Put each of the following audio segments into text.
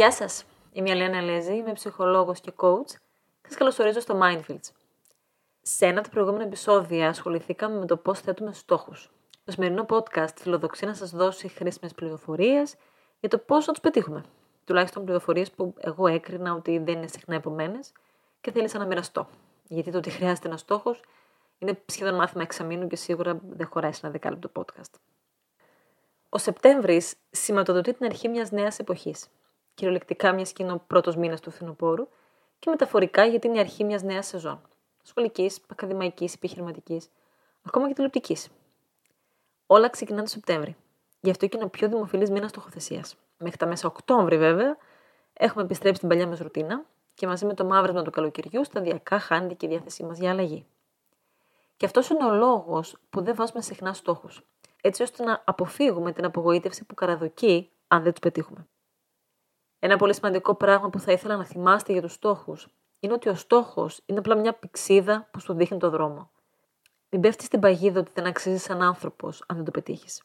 Γεια σας. Είμαι η Αλένα Λέζη, είμαι ψυχολόγος και coach και σας καλωσορίζω στο Mindfields. Σε ένα από τα προηγούμενα επεισόδια ασχοληθήκαμε με το πώς θέτουμε στόχους. Το σημερινό podcast φιλοδοξεί να σας δώσει χρήσιμες πληροφορίες για το πώς να τους πετύχουμε. Τουλάχιστον πληροφορίες που εγώ έκρινα ότι δεν είναι συχνά επομένες και θέλησα να μοιραστώ. Γιατί το ότι χρειάζεται ένας στόχος είναι σχεδόν μάθημα εξαμήνου και σίγουρα δεν χωράει σε ένα δεκάλεπτο podcast. Ο Σεπτέμβρης σηματοδοτεί την αρχή μιας νέας εποχής. Κυριολεκτικά, μιας και είναι ο πρώτος μήνας του φθινοπόρου και μεταφορικά γιατί είναι η αρχή μιας νέας σεζόν. Σχολικής, ακαδημαϊκής, επιχειρηματικής, ακόμα και τηλεοπτικής. Όλα ξεκινάνε το Σεπτέμβρη. Γι' αυτό και είναι ο πιο δημοφιλής μήνας στοχοθεσία. Μέχρι τα μέσα Οκτώβρη, βέβαια, έχουμε επιστρέψει στην παλιά μας ρουτίνα και μαζί με το μαύρεσμα του καλοκαιριού σταδιακά χάνεται και η διάθεσή μας για αλλαγή. Και αυτός είναι ο λόγος που δεν βάζουμε συχνά στόχους, έτσι ώστε να αποφύγουμε την απογοήτευση που καραδοκεί αν δεν τους πετύχουμε. Ένα πολύ σημαντικό πράγμα που θα ήθελα να θυμάστε για τους στόχους είναι ότι ο στόχος είναι απλά μια πηξίδα που σου δείχνει το δρόμο. Μην πέφτεις στην παγίδα ότι δεν αξίζεις σαν άνθρωπος αν δεν το πετύχεις.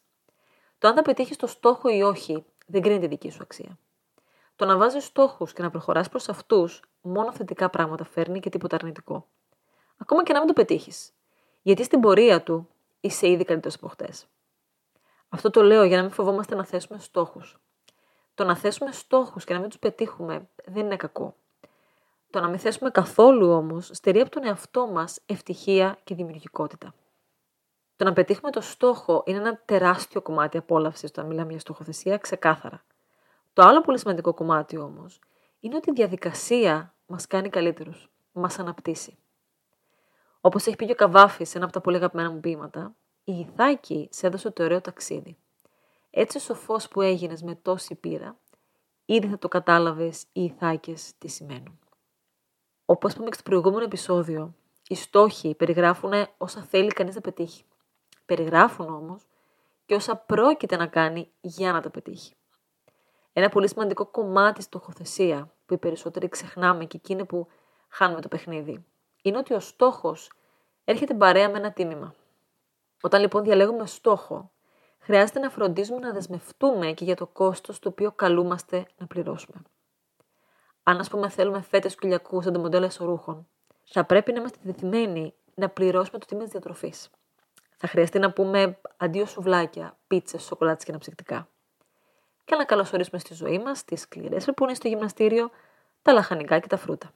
Το αν θα πετύχεις το στόχο ή όχι δεν κρίνει τη δική σου αξία. Το να βάζεις στόχους και να προχωράς προς αυτούς μόνο θετικά πράγματα φέρνει και τίποτα αρνητικό. Ακόμα και να μην το πετύχεις. Γιατί στην πορεία του είσαι ήδη καλύτερος από χτες. Αυτό το λέω για να μην φοβόμαστε να θέσουμε στόχους. Το να θέσουμε στόχους και να μην τους πετύχουμε δεν είναι κακό. Το να μην θέσουμε καθόλου όμως στερεί από τον εαυτό μας ευτυχία και δημιουργικότητα. Το να πετύχουμε το στόχο είναι ένα τεράστιο κομμάτι απόλαυσης όταν μιλάμε για στοχοθεσία, ξεκάθαρα. Το άλλο πολύ σημαντικό κομμάτι όμως είναι ότι η διαδικασία μας κάνει καλύτερους, μας αναπτύσσει. Όπως έχει πει και ο Καβάφης σε ένα από τα πολύ αγαπημένα μου ποίηματα, η Ιθάκη σε έδωσε το ωραίο ταξίδι. Έτσι ο σοφός που έγινες με τόση πείρα, ήδη θα το κατάλαβες οι Ιθάκες τι σημαίνουν. Όπως είπαμε και στο προηγούμενο επεισόδιο, οι στόχοι περιγράφουν όσα θέλει κανείς να πετύχει. Περιγράφουν όμως και όσα πρόκειται να κάνει για να τα πετύχει. Ένα πολύ σημαντικό κομμάτι στοχοθεσία που οι περισσότεροι ξεχνάμε και εκείνη που χάνουμε το παιχνίδι είναι ότι ο στόχος έρχεται παρέα με ένα τίμημα. Όταν λοιπόν διαλέγουμε στόχο, χρειάζεται να φροντίζουμε να δεσμευτούμε και για το κόστος το οποίο καλούμαστε να πληρώσουμε. Αν, ας πούμε, θέλουμε φέτες κουλιακού σαν το μοντέλο εσωρούχων, θα πρέπει να είμαστε δεθειμένοι να πληρώσουμε το τίμημα της διατροφής. Θα χρειαστεί να πούμε αντίο σουβλάκια, πίτσες, σοκολάτες και αναψυκτικά. Και να καλωσορίσουμε στη ζωή μας τις σκληρές που είναι στο γυμναστήριο, τα λαχανικά και τα φρούτα.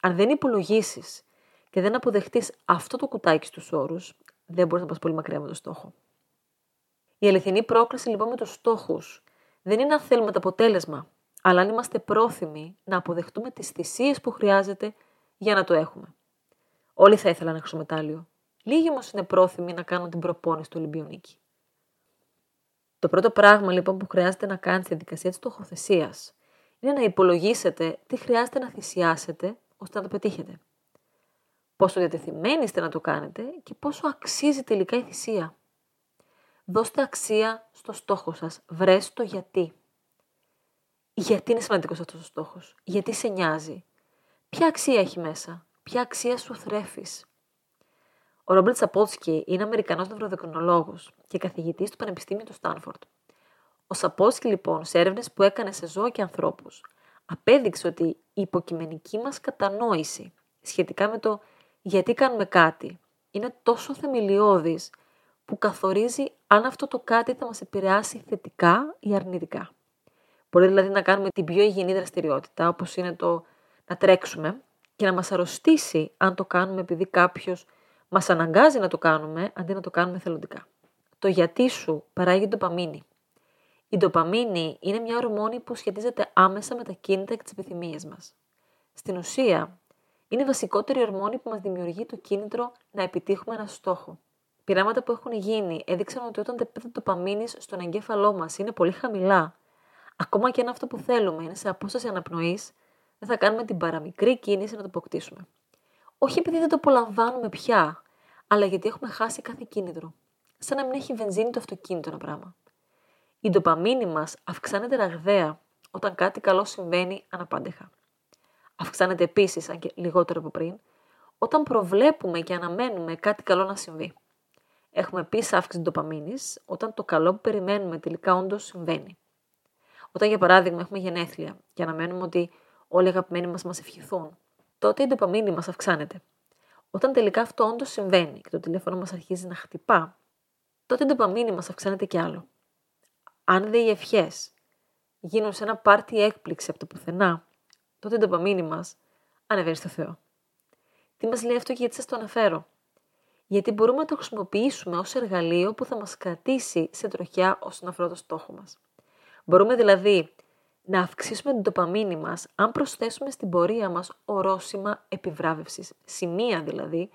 Αν δεν υπολογίσεις και δεν αποδεχτείς αυτό το κουτάκι στους όρους, δεν μπορείς να πας πολύ μακριά με το στόχο. Η αληθινή πρόκληση λοιπόν με τους στόχους δεν είναι αν θέλουμε το αποτέλεσμα, αλλά αν είμαστε πρόθυμοι να αποδεχτούμε τις θυσίες που χρειάζεται για να το έχουμε. Όλοι θα ήθελαν να μετάλλιο. Λίγοι όμως είναι πρόθυμοι να κάνουν την προπόνηση του Ολυμπιονίκη. Το πρώτο πράγμα λοιπόν που χρειάζεται να κάνετε στη διαδικασία της στοχοθεσίας είναι να υπολογίσετε τι χρειάζεται να θυσιάσετε ώστε να το πετύχετε πόσο διατεθειμένοι είστε να το κάνετε και πόσο αξίζει τελικά η θυσία. Δώστε αξία στο στόχο σας. Βρες το γιατί. Γιατί είναι σημαντικός αυτός ο στόχος. Γιατί σε νοιάζει. Ποια αξία έχει μέσα. Ποια αξία σου θρέφεις. Ο Ρόμπερτ Σαπότσκι είναι Αμερικανός νευροδεκρονολόγος και καθηγητής του Πανεπιστήμιου του Στάνφορντ. Ο Σαπότσκι λοιπόν σε έρευνες που έκανε σε ζώα και ανθρώπους απέδειξε ότι η υποκειμενική μας κατανόηση σχετικά με το γιατί κάνουμε κάτι είναι τόσο θεμελιώδης που καθορίζει αν αυτό το κάτι θα μας επηρεάσει θετικά ή αρνητικά. Μπορεί δηλαδή να κάνουμε την πιο υγιεινή δραστηριότητα, όπως είναι το να τρέξουμε, και να μας αρρωστήσει αν το κάνουμε επειδή κάποιος μας αναγκάζει να το κάνουμε, αντί να το κάνουμε θελοντικά. Το γιατί σου παράγει ντοπαμίνη. Η ντοπαμίνη είναι μια ορμόνη που σχετίζεται άμεσα με τα κίνητα και τις επιθυμίες μας. Στην ουσία, είναι η βασικότερη ορμόνη που μας δημιουργεί το κίνητρο να επιτύχουμε ένα στόχο. Πειράματα που έχουν γίνει έδειξαν ότι όταν τα επίπεδα ντοπαμίνη στον εγκέφαλό μας είναι πολύ χαμηλά, ακόμα και αν αυτό που θέλουμε είναι σε απόσταση αναπνοής, δεν θα κάνουμε την παραμικρή κίνηση να το αποκτήσουμε. Όχι επειδή δεν το απολαμβάνουμε πια, αλλά γιατί έχουμε χάσει κάθε κίνητρο. Σαν να μην έχει βενζίνη το αυτοκίνητο ένα πράγμα. Η ντοπαμίνη μας αυξάνεται ραγδαία όταν κάτι καλό συμβαίνει αναπάντεχα αυξάνεται επίσης, αν και λιγότερο από πριν, όταν προβλέπουμε και αναμένουμε κάτι καλό να συμβεί. Έχουμε επίσης αύξηση ντοπαμίνης όταν το καλό που περιμένουμε τελικά όντως συμβαίνει. Όταν, για παράδειγμα, έχουμε γενέθλια και αναμένουμε ότι όλοι οι αγαπημένοι μας μας ευχηθούν, τότε η ντοπαμίνη μας αυξάνεται. Όταν τελικά αυτό όντως συμβαίνει και το τηλέφωνο μας αρχίζει να χτυπά, τότε η ντοπαμίνη μας αυξάνεται κι άλλο. Αν δε οι ευχές γίνουν σε ένα πάρτι έκπληξη από το πουθενά, τότε η ντοπαμίνη μας ανεβαίνει στο Θεό. Τι μας λέει αυτό και γιατί σας το αναφέρω. Γιατί μπορούμε να το χρησιμοποιήσουμε ως εργαλείο που θα μας κρατήσει σε τροχιά όσον αφορά το στόχο μας. Μπορούμε δηλαδή να αυξήσουμε την τοπαμίνη μας αν προσθέσουμε στην πορεία μας ορόσημα επιβράβευσης. Σημεία δηλαδή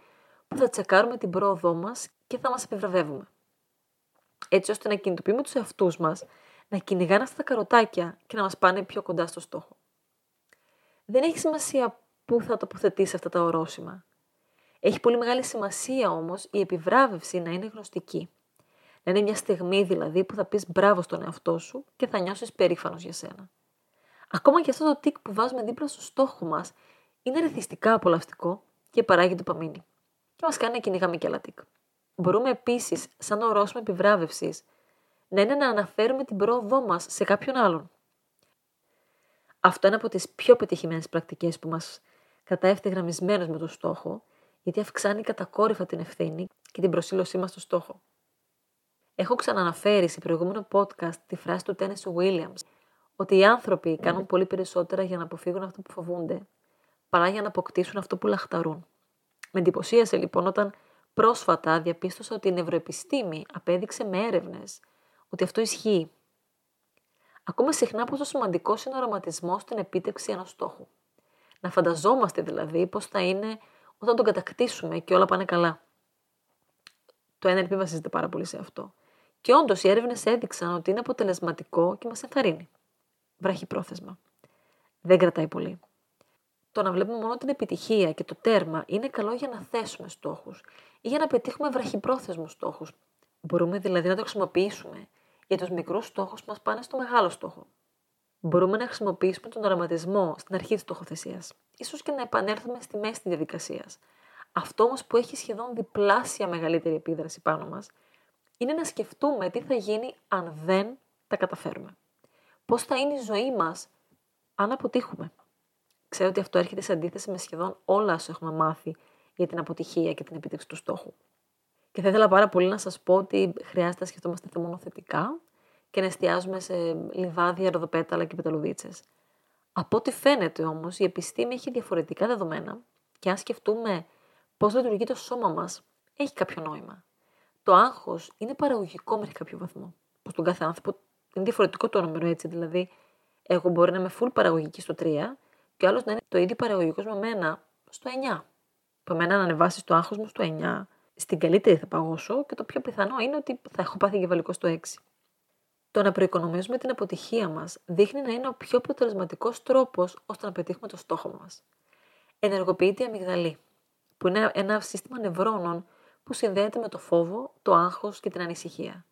που θα τσεκάρουμε την πρόοδό μας και θα μας επιβραβεύουμε. Έτσι ώστε να κινητοποιούμε τους εαυτούς μας να κυνηγάνε αυτά τα καροτάκια και να μας πάνε πιο κοντά στο στόχο. Δεν έχει σημασία πού θα τοποθετήσει αυτά τα ορόσημα. Έχει πολύ μεγάλη σημασία όμως η επιβράβευση να είναι γνωστική. Να είναι μια στιγμή δηλαδή που θα πεις μπράβο στον εαυτό σου και θα νιώσεις περήφανος για σένα. Ακόμα και αυτό το τικ που βάζουμε δίπλα στο στόχο μας είναι ρεθιστικά απολαυστικό και παράγει παμίνι. Και μας κάνει να κυνηγάμε και άλλα τικ. Μπορούμε επίσης, σαν ορόσημο επιβράβευσης, να είναι να αναφέρουμε την πρόοδό μας σε κάποιον άλλον. Αυτό είναι από τις πιο πετυχημένες πρακτικές που μας κατά γραμμισμένος με το στόχο, γιατί αυξάνει κατακόρυφα την ευθύνη και την προσήλωσή μας στο στόχο. Έχω ξαναναφέρει σε προηγούμενο podcast τη φράση του Tennessee Williams ότι οι άνθρωποι κάνουν πολύ περισσότερα για να αποφύγουν αυτό που φοβούνται, παρά για να αποκτήσουν αυτό που λαχταρούν. Με εντυπωσίασε λοιπόν όταν πρόσφατα διαπίστωσα ότι η νευροεπιστήμη απέδειξε με έρευνες ότι αυτό ισχύει. Ακούμε συχνά πόσο σημαντικός είναι ο οραματισμός στην επίτευξη ενός στόχου. Να φανταζόμαστε δηλαδή πώς θα είναι όταν τον κατακτήσουμε και όλα πάνε καλά. Το NLP βασίζεται πάρα πολύ σε αυτό. Και όντως οι έρευνες έδειξαν ότι είναι αποτελεσματικό και μας ενθαρρύνει. πρόθεσμα. Δεν κρατάει πολύ. Το να βλέπουμε μόνο την επιτυχία και το τέρμα είναι καλό για να θέσουμε στόχους ή για να πετύχουμε βραχυπρόθεσμους στόχους. Μπορούμε δηλαδή να το χρησιμοποιήσουμε για του μικρούς στόχους που μας πάνε στο μεγάλο στόχο μπορούμε να χρησιμοποιήσουμε τον οραματισμό στην αρχή της στοχοθεσίας, ίσως και να επανέλθουμε στη μέση της διαδικασίας. Αυτό όμως που έχει σχεδόν διπλάσια μεγαλύτερη επίδραση πάνω μας, είναι να σκεφτούμε τι θα γίνει αν δεν τα καταφέρουμε. Πώς θα είναι η ζωή μας αν αποτύχουμε. Ξέρω ότι αυτό έρχεται σε αντίθεση με σχεδόν όλα όσα έχουμε μάθει για την αποτυχία και την επίτευξη του στόχου. Και θα ήθελα πάρα πολύ να σας πω ότι χρειάζεται να σκεφτόμαστε μόνο θετικά και να εστιάζουμε σε λιβάδια, ροδοπέταλα και πεταλουδίτσες. Από ό,τι φαίνεται όμως, η επιστήμη έχει διαφορετικά δεδομένα και αν σκεφτούμε πώς λειτουργεί το σώμα μας, έχει κάποιο νόημα. Το άγχος είναι παραγωγικό μέχρι κάποιο βαθμό. Που στον κάθε άνθρωπο είναι διαφορετικό το νούμερο έτσι. Δηλαδή, εγώ μπορεί να είμαι full παραγωγική στο 3 και ο άλλος να είναι το ίδιο παραγωγικός με μένα στο 9. Που εμένα να ανεβάσει το άγχος μου στο 9, στην καλύτερη θα παγώσω και το πιο πιθανό είναι ότι θα έχω πάθει εγκεφαλικό στο 6. Το να προοικονομήσουμε την αποτυχία μας δείχνει να είναι ο πιο αποτελεσματικός τρόπος ώστε να πετύχουμε το στόχο μας. Ενεργοποιείται η αμυγδαλή, που είναι ένα σύστημα νευρώνων που συνδέεται με το φόβο, το άγχος και την ανησυχία.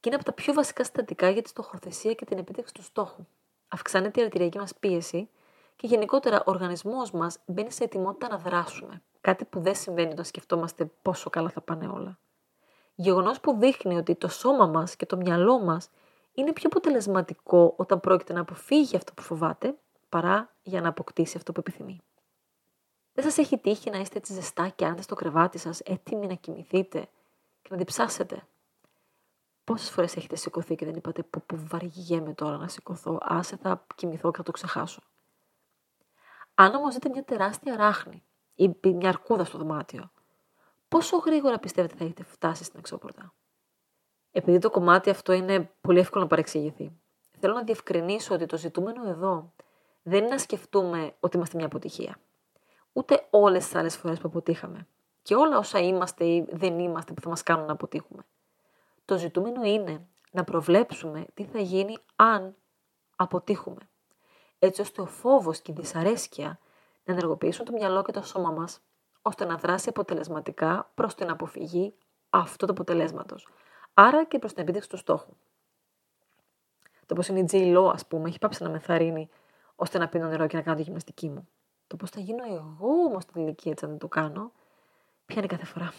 Και είναι από τα πιο βασικά συστατικά για τη στοχοθεσία και την επίτευξη του στόχου. Αυξάνεται η αρτηριακή μας πίεση και γενικότερα ο οργανισμός μας μπαίνει σε ετοιμότητα να δράσουμε. Κάτι που δεν συμβαίνει όταν σκεφτόμαστε πόσο καλά θα πάνε όλα. Γεγονός που δείχνει ότι το σώμα μας και το μυαλό μας είναι πιο αποτελεσματικό όταν πρόκειται να αποφύγει αυτό που φοβάται, παρά για να αποκτήσει αυτό που επιθυμεί. Δεν σας έχει τύχει να είστε έτσι ζεστά και άντε στο κρεβάτι σας, έτοιμοι να κοιμηθείτε και να διψάσετε; Πόσες φορές έχετε σηκωθεί και δεν είπατε που, που βαριέμαι τώρα να σηκωθώ, άσε θα κοιμηθώ και θα το ξεχάσω. Αν όμως δείτε μια τεράστια ράχνη ή μια αρκούδα στο δωμάτιο, πόσο γρήγορα πιστεύετε θα έχετε φτάσει στην εξώπορτα; Επειδή το κομμάτι αυτό είναι πολύ εύκολο να παρεξηγηθεί, θέλω να διευκρινίσω ότι το ζητούμενο εδώ δεν είναι να σκεφτούμε ότι είμαστε μια αποτυχία. Ούτε όλες τις άλλες φορές που αποτύχαμε. Και όλα όσα είμαστε ή δεν είμαστε που θα μας κάνουν να αποτύχουμε. Το ζητούμενο είναι να προβλέψουμε τι θα γίνει αν αποτύχουμε. Έτσι ώστε ο φόβος και η δυσαρέσκεια να ενεργοποιήσουν το μυαλό και το σώμα μας, ώστε να δράσει αποτελεσματικά προς την αποφυγή αυτού του αποτελέσματος άρα και προς την επίτευξη του στόχου. Το πώς είναι η Τζέι Λό, ας πούμε, έχει πάψει να με θαρρύνει ώστε να πίνω νερό και να κάνω τη γυμναστική μου. Το πώς θα γίνω εγώ όμως στην ηλικία έτσι αν δεν το κάνω, πιάνει κάθε φορά.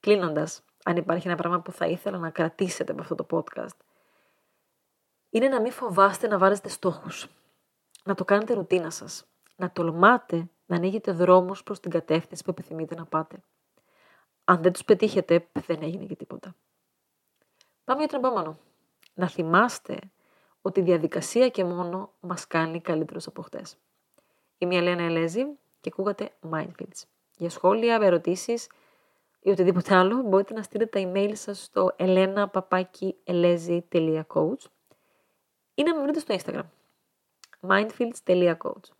Κλείνοντας, αν υπάρχει ένα πράγμα που θα ήθελα να κρατήσετε από αυτό το podcast, είναι να μην φοβάστε να βάζετε στόχους. Να το κάνετε ρουτίνα σας. Να τολμάτε να ανοίγετε δρόμους προς την κατεύθυνση που επιθυμείτε να πάτε. Αν δεν τους πετύχετε, δεν έγινε και τίποτα. Πάμε για τον επόμενο. Να θυμάστε ότι η διαδικασία και μόνο μας κάνει καλύτερους από χτες. Είμαι η Ελένα Ελέζη και ακούγατε Mindfields. Για σχόλια, ερωτήσεις ή οτιδήποτε άλλο μπορείτε να στείλετε τα email σας στο elenapapakielezi.coach ή να με βρείτε στο Instagram mindfields.coach.